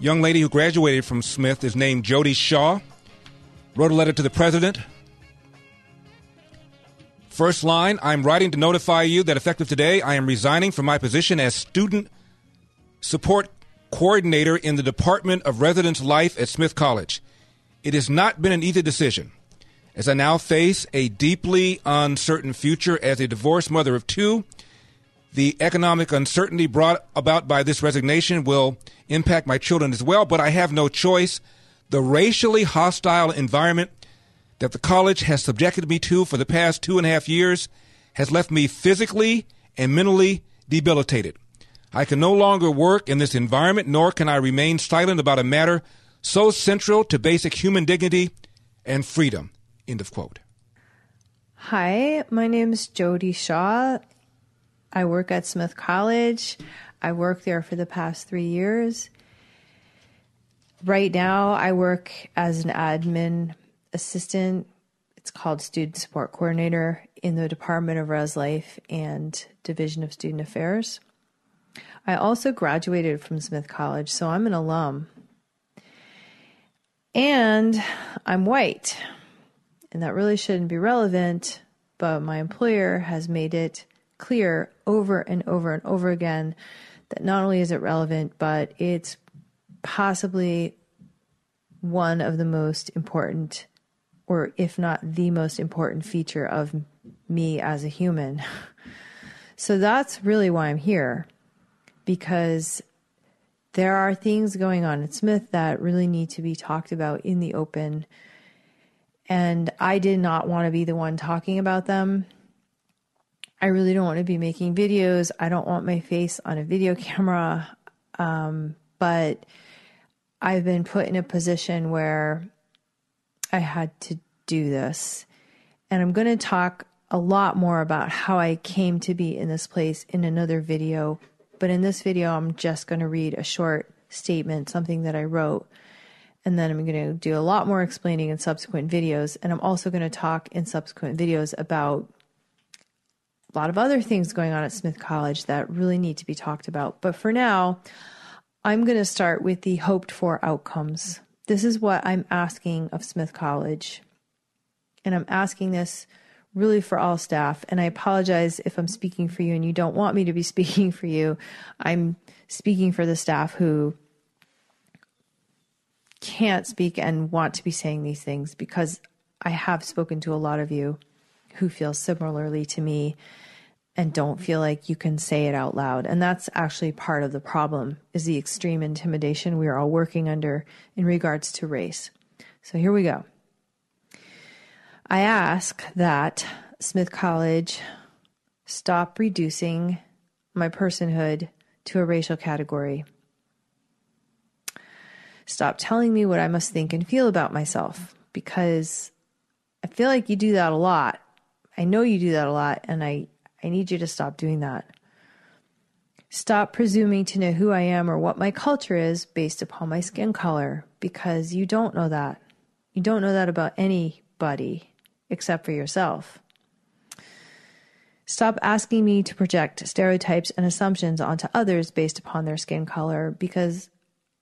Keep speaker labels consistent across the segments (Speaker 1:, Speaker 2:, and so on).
Speaker 1: Young lady who graduated from Smith is named Jodi Shaw. Wrote a letter to the president. First line I'm writing to notify you that effective today, I am resigning from my position as student support coordinator in the Department of Residence Life at Smith College. It has not been an easy decision, as I now face a deeply uncertain future as a divorced mother of two. The economic uncertainty brought about by this resignation will impact my children as well, but I have no choice. The racially hostile environment that the college has subjected me to for the past two and a half years has left me physically and mentally debilitated. I can no longer work in this environment, nor can I remain silent about a matter so central to basic human dignity and freedom. End of quote.
Speaker 2: Hi, my name is Jodi Shaw. I work at Smith College. I work there for the past three years. Right now, I work as an admin assistant. It's called Student Support Coordinator in the Department of Res Life and Division of Student Affairs. I also graduated from Smith College, so I'm an alum. And I'm white. And that really shouldn't be relevant, but my employer has made it clear over and over and over again that not only is it relevant, but it's possibly one of the most important, or if not the most important feature of me as a human. So that's really why I'm here, because there are things going on at Smith that really need to be talked about in the open. And I did not want to be the one talking about them. I really don't want to be making videos. I don't want my face on a video camera. Um, but I've been put in a position where I had to do this. And I'm going to talk a lot more about how I came to be in this place in another video. But in this video, I'm just going to read a short statement, something that I wrote. And then I'm going to do a lot more explaining in subsequent videos. And I'm also going to talk in subsequent videos about a lot of other things going on at Smith College that really need to be talked about. But for now, I'm going to start with the hoped for outcomes. This is what I'm asking of Smith College. And I'm asking this really for all staff. And I apologize if I'm speaking for you and you don't want me to be speaking for you. I'm speaking for the staff who can't speak and want to be saying these things because I have spoken to a lot of you who feel similarly to me and don't feel like you can say it out loud. And that's actually part of the problem is the extreme intimidation we are all working under in regards to race. So here we go. I ask that Smith College stop reducing my personhood to a racial category. Stop telling me what I must think and feel about myself because I feel like you do that a lot. I know you do that a lot, and I I need you to stop doing that. Stop presuming to know who I am or what my culture is based upon my skin color because you don't know that. You don't know that about anybody except for yourself. Stop asking me to project stereotypes and assumptions onto others based upon their skin color because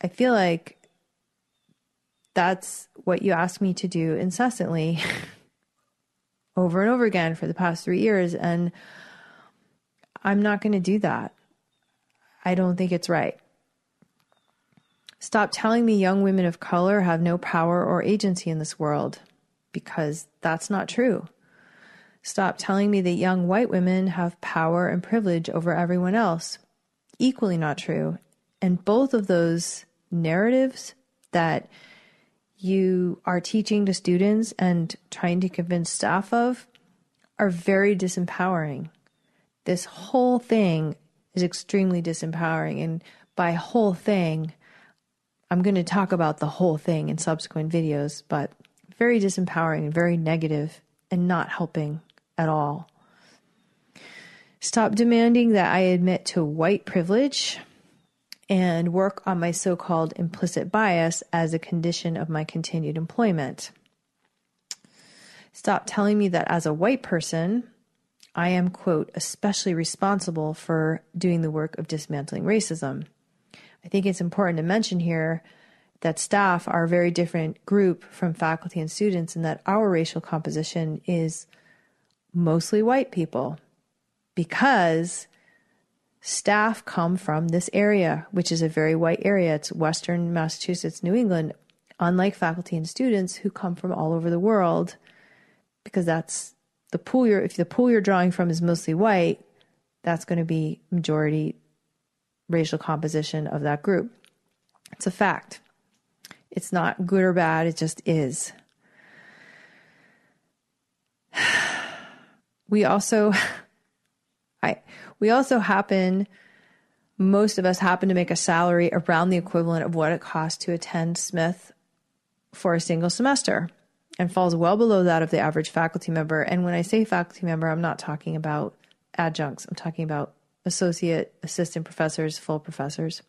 Speaker 2: I feel like that's what you ask me to do incessantly over and over again for the past three years. And I'm not going to do that. I don't think it's right. Stop telling me young women of color have no power or agency in this world because that's not true. Stop telling me that young white women have power and privilege over everyone else. Equally not true. And both of those narratives that you are teaching to students and trying to convince staff of are very disempowering. This whole thing is extremely disempowering. And by whole thing, I'm going to talk about the whole thing in subsequent videos, but very disempowering and very negative and not helping at all. Stop demanding that I admit to white privilege and work on my so called implicit bias as a condition of my continued employment. Stop telling me that as a white person, I am, quote, especially responsible for doing the work of dismantling racism. I think it's important to mention here that staff are a very different group from faculty and students, and that our racial composition is mostly white people because staff come from this area, which is a very white area. It's Western Massachusetts, New England, unlike faculty and students who come from all over the world, because that's the pool you're, if the pool you're drawing from is mostly white, that's going to be majority racial composition of that group. It's a fact. It's not good or bad, it just is. We also I we also happen most of us happen to make a salary around the equivalent of what it costs to attend Smith for a single semester and falls well below that of the average faculty member. And when I say faculty member, I'm not talking about adjuncts, I'm talking about associate, assistant professors, full professors.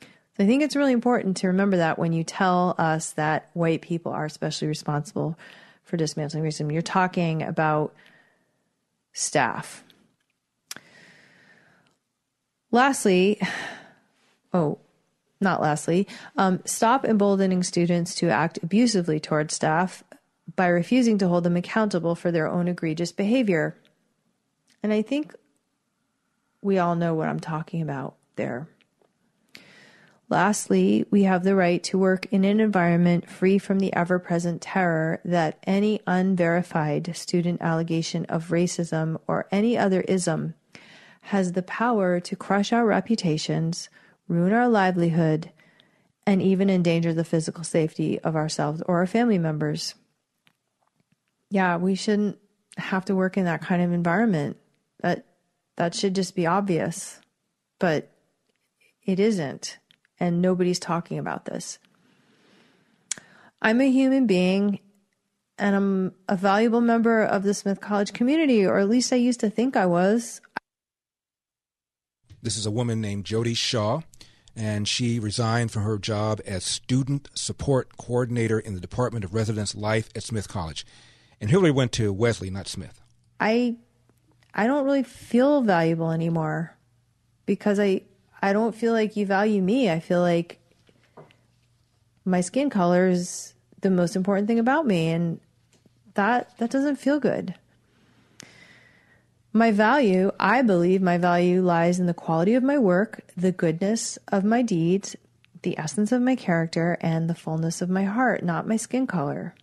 Speaker 2: So I think it's really important to remember that when you tell us that white people are especially responsible for dismantling racism, you're talking about staff Lastly, oh, not lastly, um, stop emboldening students to act abusively towards staff by refusing to hold them accountable for their own egregious behavior. And I think we all know what I'm talking about there. Lastly, we have the right to work in an environment free from the ever present terror that any unverified student allegation of racism or any other ism has the power to crush our reputations, ruin our livelihood, and even endanger the physical safety of ourselves or our family members. Yeah, we shouldn't have to work in that kind of environment. That that should just be obvious. But it isn't, and nobody's talking about this. I'm a human being and I'm a valuable member of the Smith College community, or at least I used to think I was.
Speaker 1: This is a woman named Jodi Shaw, and she resigned from her job as student support coordinator in the Department of Residence Life at Smith College. And Hillary went to Wellesley, not Smith.
Speaker 2: I I don't really feel valuable anymore because I I don't feel like you value me. I feel like my skin color is the most important thing about me and that that doesn't feel good. My value, I believe my value lies in the quality of my work, the goodness of my deeds, the essence of my character, and the fullness of my heart, not my skin color.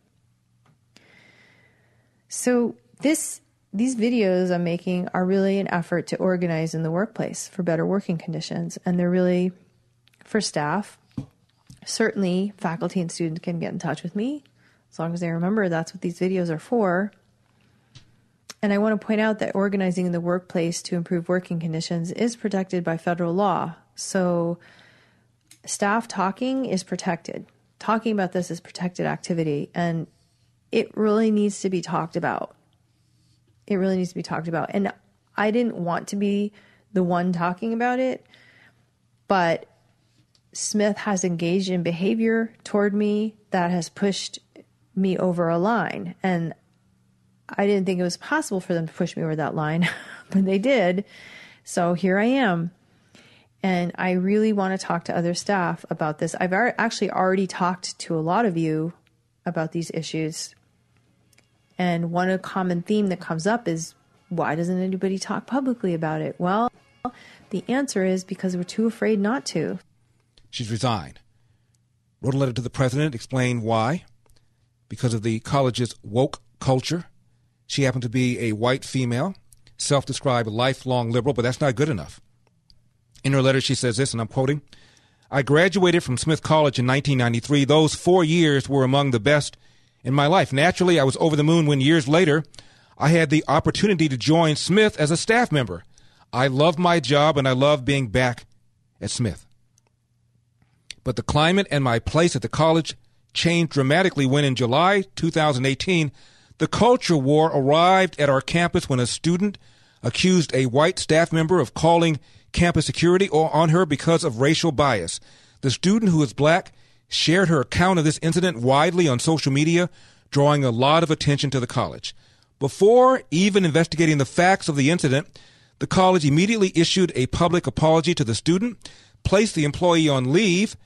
Speaker 2: So this these videos I'm making are really an effort to organize in the workplace for better working conditions and they're really for staff. Certainly faculty and students can get in touch with me as long as they remember that's what these videos are for. And I want to point out that organizing in the workplace to improve working conditions is protected by federal law. So, staff talking is protected. Talking about this is protected activity, and it really needs to be talked about. It really needs to be talked about. And I didn't want to be the one talking about it, but Smith has engaged in behavior toward me that has pushed me over a line. And I didn't think it was possible for them to push me over that line, but they did. So here I am. And I really want to talk to other staff about this. I've actually already talked to a lot of you about these issues. And one common theme that comes up is why doesn't anybody talk publicly about it? Well, the answer is because we're too afraid not to.
Speaker 1: She's resigned. Wrote a letter to the president, explained why. Because of the college's woke culture she happened to be a white female, self described lifelong liberal, but that's not good enough. In her letter, she says this, and I'm quoting I graduated from Smith College in 1993. Those four years were among the best in my life. Naturally, I was over the moon when years later I had the opportunity to join Smith as a staff member. I love my job and I love being back at Smith. But the climate and my place at the college changed dramatically when in July 2018, the culture war arrived at our campus when a student accused a white staff member of calling campus security on her because of racial bias. The student, who is black, shared her account of this incident widely on social media, drawing a lot of attention to the college. Before even investigating the facts of the incident, the college immediately issued a public apology to the student, placed the employee on leave,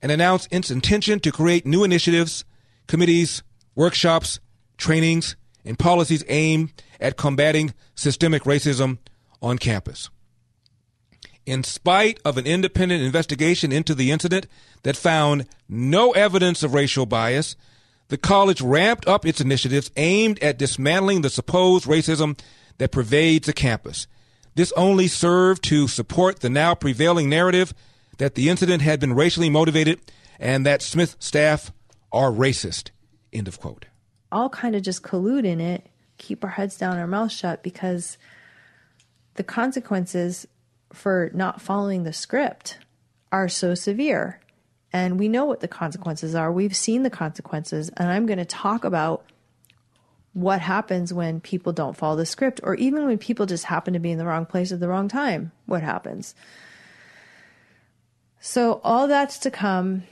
Speaker 1: and announced its intention to create new initiatives, committees, workshops, trainings, and policies aimed at combating systemic racism on campus. In spite of an independent investigation into the incident that found no evidence of racial bias, the college ramped up its initiatives aimed at dismantling the supposed racism that pervades the campus. This only served to support the now prevailing narrative that the incident had been racially motivated and that Smith staff are racist. End of quote.
Speaker 2: All kind of just collude in it, keep our heads down, our mouths shut, because the consequences for not following the script are so severe. And we know what the consequences are. We've seen the consequences. And I'm going to talk about what happens when people don't follow the script, or even when people just happen to be in the wrong place at the wrong time. What happens? So, all that's to come,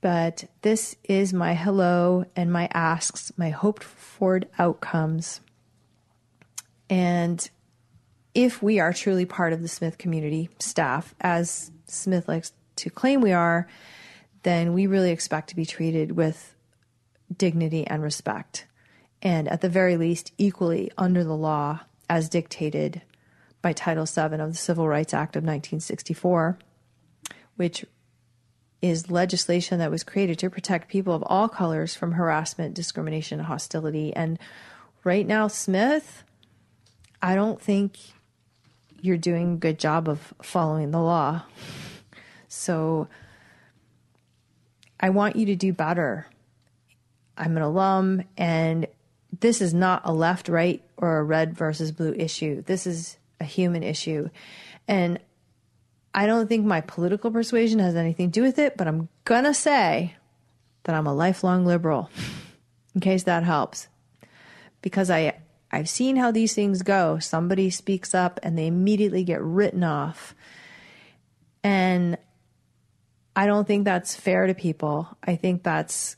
Speaker 2: but this is my hello and my asks, my hoped for outcomes. And if we are truly part of the Smith community staff, as Smith likes to claim we are, then we really expect to be treated with dignity and respect. And at the very least, equally under the law as dictated by Title VII of the Civil Rights Act of 1964 which is legislation that was created to protect people of all colors from harassment, discrimination, and hostility. And right now, Smith, I don't think you're doing a good job of following the law. So I want you to do better. I'm an alum, and this is not a left, right, or a red versus blue issue. This is a human issue. And I don't think my political persuasion has anything to do with it, but I'm going to say that I'm a lifelong liberal in case that helps. Because I I've seen how these things go. Somebody speaks up and they immediately get written off. And I don't think that's fair to people. I think that's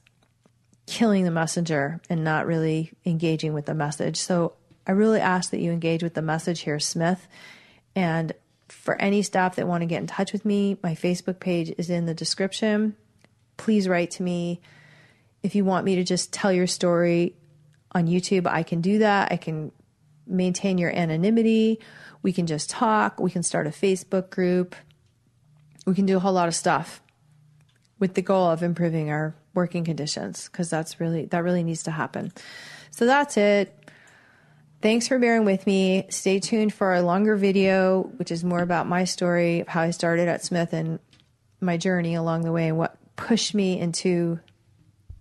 Speaker 2: killing the messenger and not really engaging with the message. So I really ask that you engage with the message here, Smith. And for any staff that want to get in touch with me, my Facebook page is in the description. Please write to me. If you want me to just tell your story on YouTube, I can do that. I can maintain your anonymity. We can just talk. We can start a Facebook group. We can do a whole lot of stuff with the goal of improving our working conditions because that's really that really needs to happen. So that's it. Thanks for bearing with me. Stay tuned for a longer video, which is more about my story of how I started at Smith and my journey along the way and what pushed me into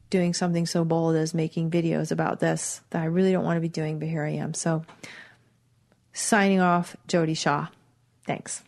Speaker 2: doing something so bold as making videos about this that I really don't want to be doing, but here I am. So, signing off, Jodi Shaw. Thanks.